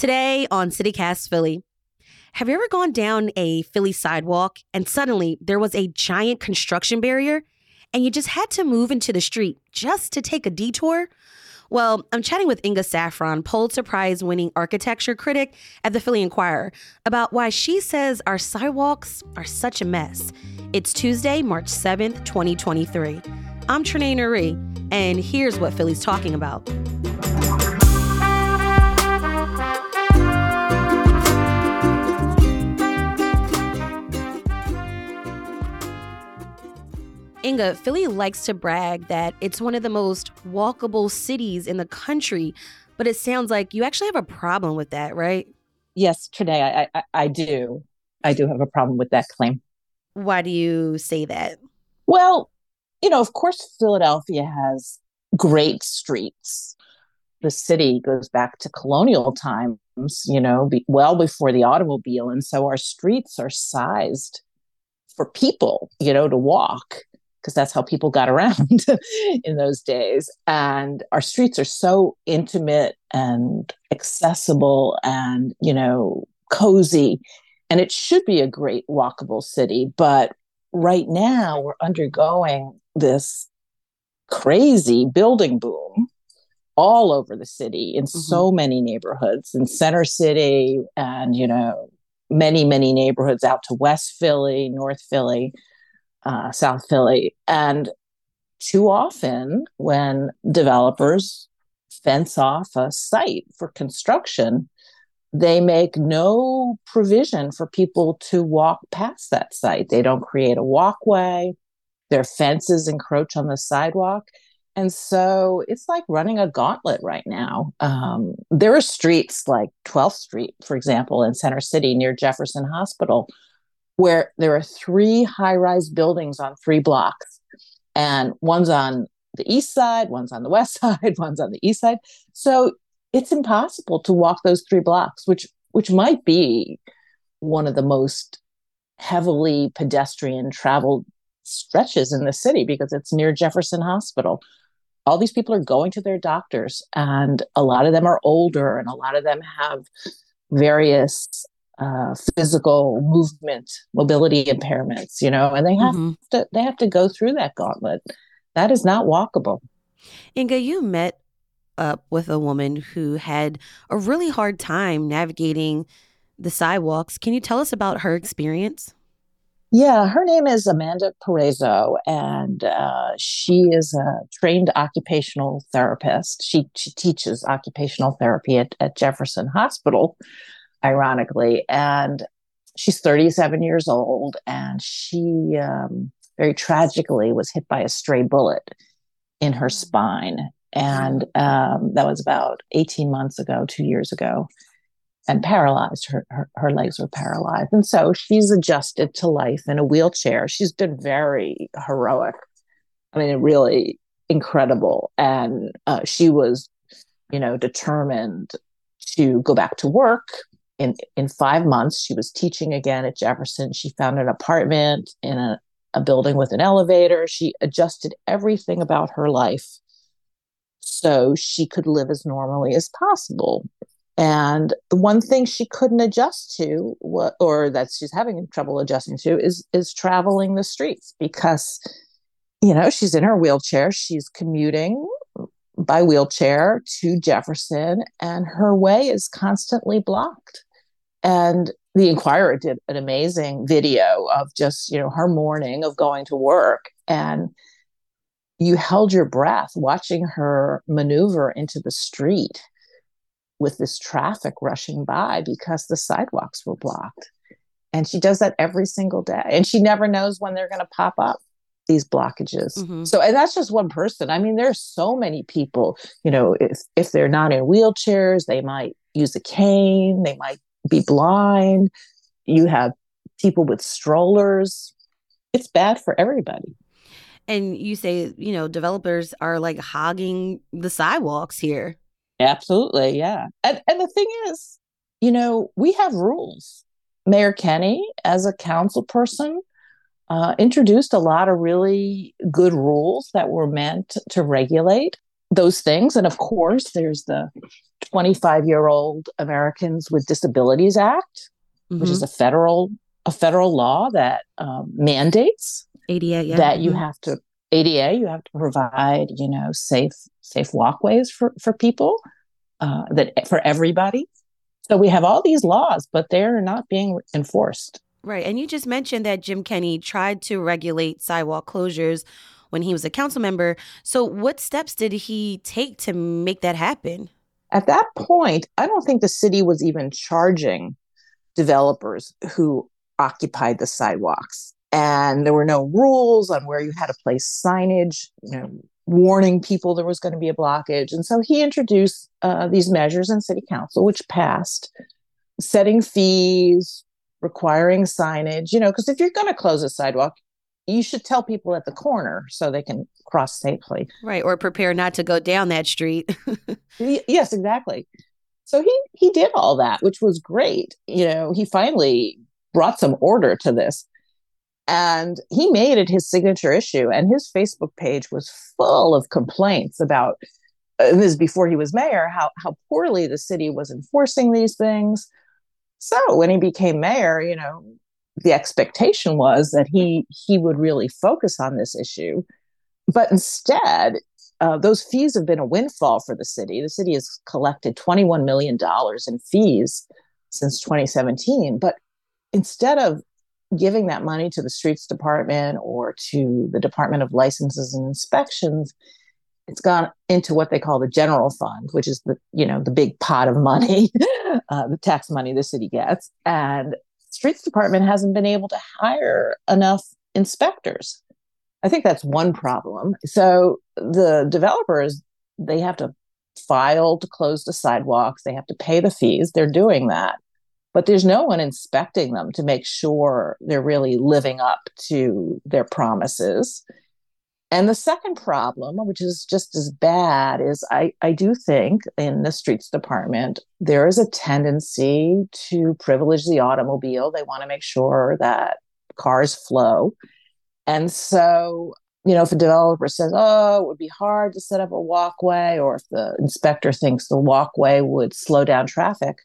Today on CityCast Philly, have you ever gone down a Philly sidewalk and suddenly there was a giant construction barrier and you just had to move into the street just to take a detour? Well, I'm chatting with Inga Saffron, Pulitzer Prize winning architecture critic at the Philly Inquirer, about why she says our sidewalks are such a mess. It's Tuesday, March 7th, 2023. I'm Trenae Nuri, and here's what Philly's talking about. Inga, Philly likes to brag that it's one of the most walkable cities in the country, but it sounds like you actually have a problem with that, right? Yes, Trenae, I, I, I do. I do have a problem with that claim. Why do you say that? Well, you know, of course, Philadelphia has great streets. The city goes back to colonial times, you know, be, well before the automobile. And so our streets are sized for people, you know, to walk because that's how people got around in those days. And our streets are so intimate and accessible and, you know, cozy. And it should be a great walkable city. But right now, we're undergoing this crazy building boom all over the city in mm-hmm. so many neighborhoods in center city and you know many many neighborhoods out to west philly north philly uh, South Philly. And too often, when developers fence off a site for construction, they make no provision for people to walk past that site. They don't create a walkway, their fences encroach on the sidewalk. And so it's like running a gauntlet right now. Um, there are streets like 12th Street, for example, in Center City near Jefferson Hospital, where there are three high rise buildings on three blocks, and one's on the east side, one's on the west side, one's on the east side. So it's impossible to walk those three blocks, which which might be one of the most heavily pedestrian traveled stretches in the city because it's near Jefferson Hospital. All these people are going to their doctors, and a lot of them are older, and a lot of them have various uh, physical movement, mobility impairments, you know, and they have mm-hmm. to they have to go through that gauntlet. That is not walkable. Inga, you met up with a woman who had a really hard time navigating the sidewalks. Can you tell us about her experience? Yeah, her name is Amanda Perezo, and uh, she is a trained occupational therapist. She she teaches occupational therapy at, at Jefferson Hospital, ironically. And she's 37 years old, and she um, very tragically was hit by a stray bullet in her spine. And um, that was about 18 months ago, two years ago, and paralyzed. Her, her, her legs were paralyzed. And so she's adjusted to life in a wheelchair. She's been very heroic. I mean, really incredible. And uh, she was, you know, determined to go back to work in in five months she was teaching again at jefferson. She found an apartment in a, a building with an elevator. She adjusted everything about her life so she could live as normally as possible. And the one thing she couldn't adjust to or that she's having trouble adjusting to is is traveling the streets because you know she's in her wheelchair. She's commuting by wheelchair to Jefferson, and her way is constantly blocked. And the Inquirer did an amazing video of just, you know, her morning of going to work. And you held your breath watching her maneuver into the street with this traffic rushing by because the sidewalks were blocked. And she does that every single day. And she never knows when they're going to pop up. these blockages. Mm-hmm. So, and that's just one person. I mean, there's so many people, you know, if, if they're not in wheelchairs, they might use a cane, they might be blind. You have people with strollers. It's bad for everybody. And you say, you know, developers are like hogging the sidewalks here. Absolutely, yeah. And and the thing is, you know, we have rules. Mayor Kenney, as a council person, uh, introduced a lot of really good rules that were meant to regulate those things. And of course, there's the 25 year old Americans with Disabilities Act, mm-hmm. which is mm-hmm. a federal a federal law that um, mandates ADA yeah. that you mm-hmm. have to ADA you have to provide you know safe safe walkways for for people uh, that for everybody. So we have all these laws, but they're not being enforced. Right. And you just mentioned that Jim Kenney tried to regulate sidewalk closures when he was a council member. So, what steps did he take to make that happen? At that point, I don't think the city was even charging developers who occupied the sidewalks. And there were no rules on where you had to place signage, you know, warning people there was going to be a blockage. And so he introduced uh, these measures in city council, which passed, setting fees, requiring signage, you know, because if you're going to close a sidewalk, you should tell people at the corner so they can cross safely. Right. Or prepare not to go down that street. yes, exactly. So he he did all that, which was great. You know, he finally brought some order to this. And he made it his signature issue. And his Facebook page was full of complaints about uh, this before he was mayor, how how poorly the city was enforcing these things, so when he became mayor, you know, the expectation was that he he would really focus on this issue, but instead, uh, those fees have been a windfall for the city. The city has collected twenty one million dollars in fees since 2017, but instead of giving that money to the streets department or to the department of licenses and inspections it's gone into what they call the general fund, which is the you know the big pot of money, uh, the tax money the city gets, and streets department hasn't been able to hire enough inspectors. I think that's one problem. So the developers they have to file to close the sidewalks, they have to pay the fees. They're doing that, but there's no one inspecting them to make sure they're really living up to their promises. And the second problem, which is just as bad, is I, I do think in the streets department, there is a tendency to privilege the automobile. They want to make sure that cars flow. And so, you know, if a developer says, oh, it would be hard to set up a walkway, or if the inspector thinks the walkway would slow down traffic,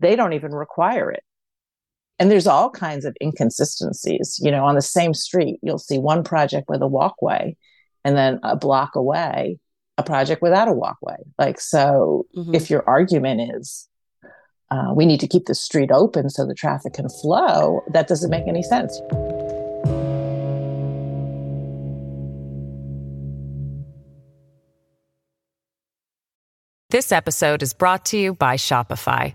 they don't even require it and there's all kinds of inconsistencies. You know on the same street you'll see one project with a walkway and then a block away a project without a walkway. Like so mm-hmm. if your argument is uh, we need to keep the street open so the traffic can flow that doesn't make any sense. This episode is brought to you by shopify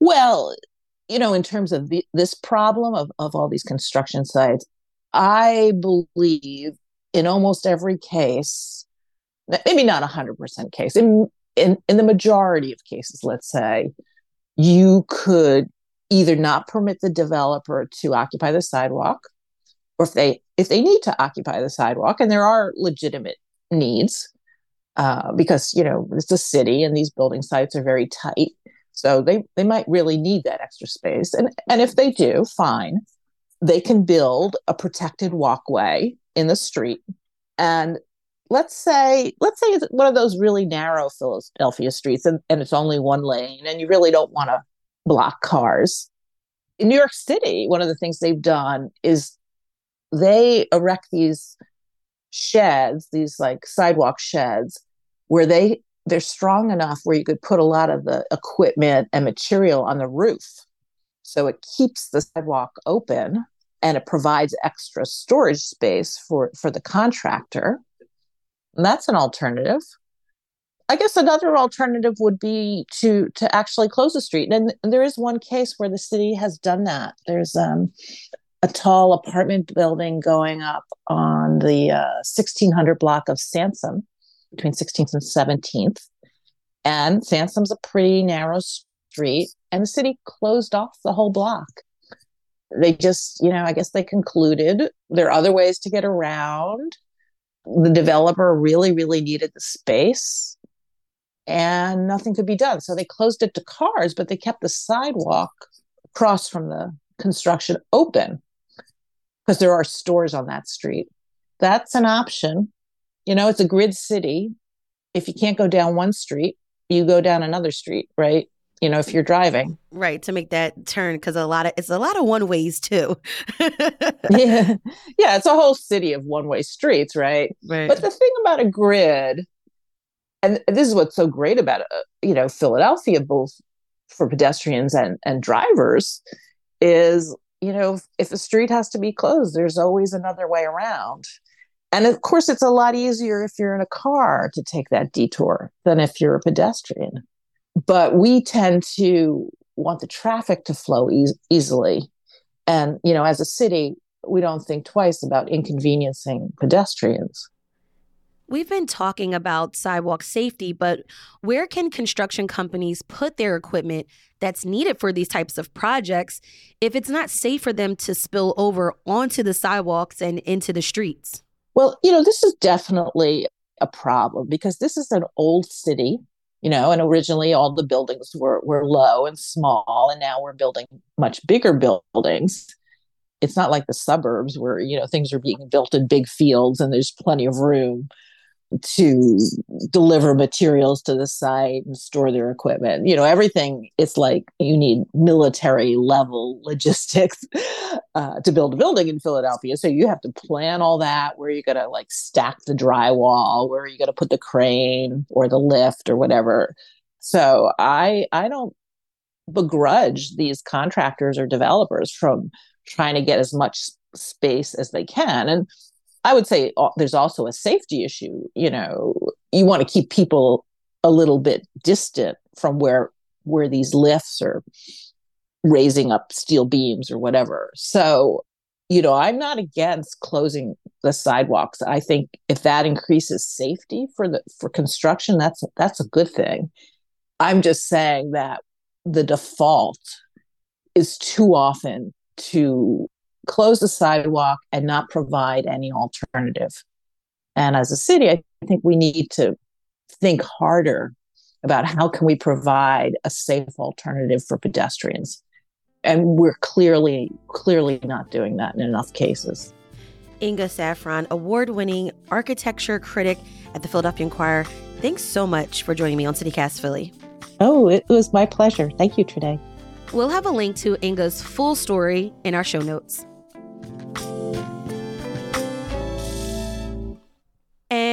Well, you know, in terms of the, this problem of, of all these construction sites, I believe in almost every case, maybe not a hundred percent case, in, in in the majority of cases, let's say, you could either not permit the developer to occupy the sidewalk, or if they if they need to occupy the sidewalk, and there are legitimate needs, uh, because you know it's a city and these building sites are very tight so they, they might really need that extra space. And, and if they do, fine. They can build a protected walkway in the street. And let's say, let's say it's one of those really narrow Philadelphia streets and, and it's only one lane and you really don't want to block cars. In New York City, one of the things they've done is they erect these sheds, these like sidewalk sheds, where they they're strong enough where you could put a lot of the equipment and material on the roof. So it keeps the sidewalk open and it provides extra storage space for for the contractor. And that's an alternative. I guess another alternative would be to to actually close the street. And, there is one case where the city has done that. There's um, a tall apartment building going up on the uh, 1600 block of Sansom between 16th and 17th. And Sansom's a pretty narrow street, and the city closed off the whole block. They just, you know, I guess they concluded there are other ways to get around. The developer really, really needed the space and nothing could be done. So they closed it to cars, but they kept the sidewalk across from the construction open because there are stores on that street. That's an option. You know, it's a grid city. If you can't go down one street, you go down another street, right? You know, if you're driving. Right, to make that turn because a lot of it's a lot of one ways too. yeah. Yeah, it's a whole city of one-way streets, right? Right. But the thing about a grid and this is what's so great about uh, you know Philadelphia both for pedestrians and and drivers is you know, if, a street has to be closed, there's always another way around. And of course, it's a lot easier if you're in a car to take that detour than if you're a pedestrian. But we tend to want the traffic to flow e- easily. And, you know, as a city, we don't think twice about inconveniencing pedestrians. We've been talking about sidewalk safety, but where can construction companies put their equipment that's needed for these types of projects if it's not safe for them to spill over onto the sidewalks and into the streets? Well, you know, this is definitely a problem because this is an old city, you know, and originally all the buildings were, were low and small, and now we're building much bigger buildings. It's not like the suburbs where you know things are being built in big fields and there's plenty of room to deliver materials to the site and store their equipment. You know, everything it's like you need military level logistics uh, to build a building in Philadelphia. So you have to plan all that where you're going to like stack the drywall, where you're going to put the crane or the lift or whatever. So I I don't begrudge these contractors or developers from trying to get as much space as they can and I would say uh, there's also a safety issue. You know, you want to keep people a little bit distant from where where these lifts are raising up steel beams or whatever. So, you know, I'm not against closing the sidewalks. I think if that increases safety for the for construction, that's that's a good thing. I'm just saying that the default is too often to close the sidewalk and not provide any alternative. And as a city, I think we need to think harder about how can we provide a safe alternative for pedestrians. And we're clearly, clearly not doing that in enough cases. Inga Saffron, award winning architecture critic at the Philadelphia Inquirer. Thanks so much for joining me on CityCast Philly. Oh, it was my pleasure. Thank you, Trenae. We'll have a link to Inga's full story in our show notes.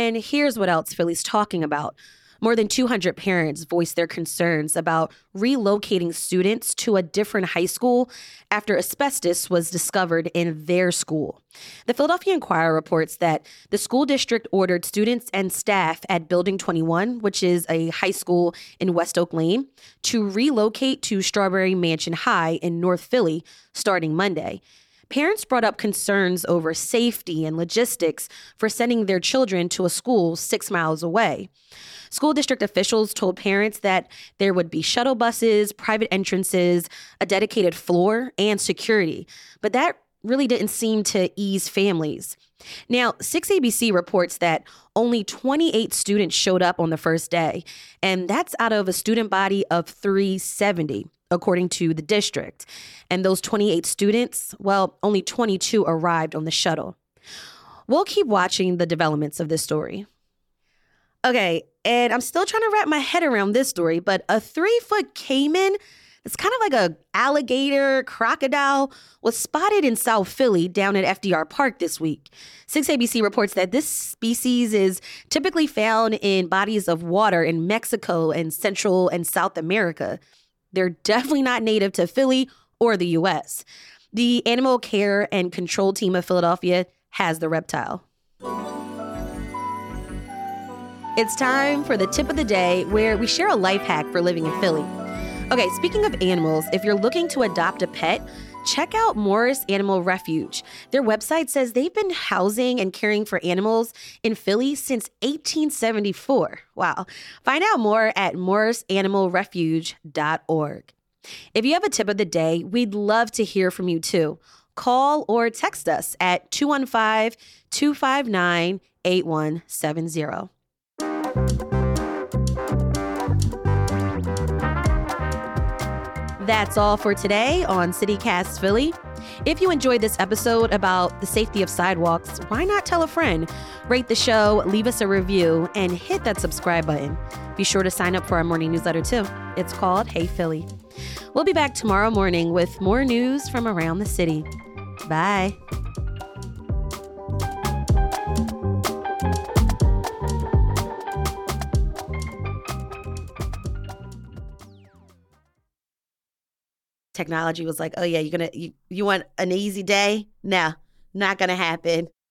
And here's what else Philly's talking about. More than 200 parents voiced their concerns about relocating students to a different high school after asbestos was discovered in their school. The Philadelphia Inquirer reports that the school district ordered students and staff at Building 21, which is a high school in West Oak Lane, to relocate to Strawberry Mansion High in North Philly starting Monday parents brought up concerns over safety and logistics for sending their children to a school six miles away. School district officials told parents that there would be shuttle buses, private entrances, a dedicated floor, and security, but that really didn't seem to ease families. Now, 6ABC reports that only 28 students showed up on the first day, and that's out of a student body of 370 according to the district. And those 28 students, well, only 22 arrived on the shuttle. We'll keep watching the developments of this story. Okay, and I'm still trying to wrap my head around this story, but a three foot caiman It's kind of like a alligator crocodile was spotted in South Philly down at FDR Park this week. 6ABC reports that this species is typically found in bodies of water in Mexico and Central and South America. They're definitely not native to Philly or the US. The Animal Care and Control Team of Philadelphia has the reptile. It's time for the tip of the day where we share a life hack for living in Philly. Okay, speaking of animals, if you're looking to adopt a pet, check out Morris Animal Refuge. Their website says they've been housing and caring for animals in Philly since 1874. Wow. Find out more at morrisanimalrefuge.org. If you have a tip of the day, we'd love to hear from you too. Call or text us at 215 259 8170. That's all for today on CityCast Philly. If you enjoyed this episode about the safety of sidewalks, why not tell a friend? Rate the show, leave us a review, and hit that subscribe button. Be sure to sign up for our morning newsletter too. It's called Hey Philly. We'll be back tomorrow morning with more news from around the city. Bye. Technology was like, oh yeah, you're gonna you, you want an easy day? No, not gonna happen.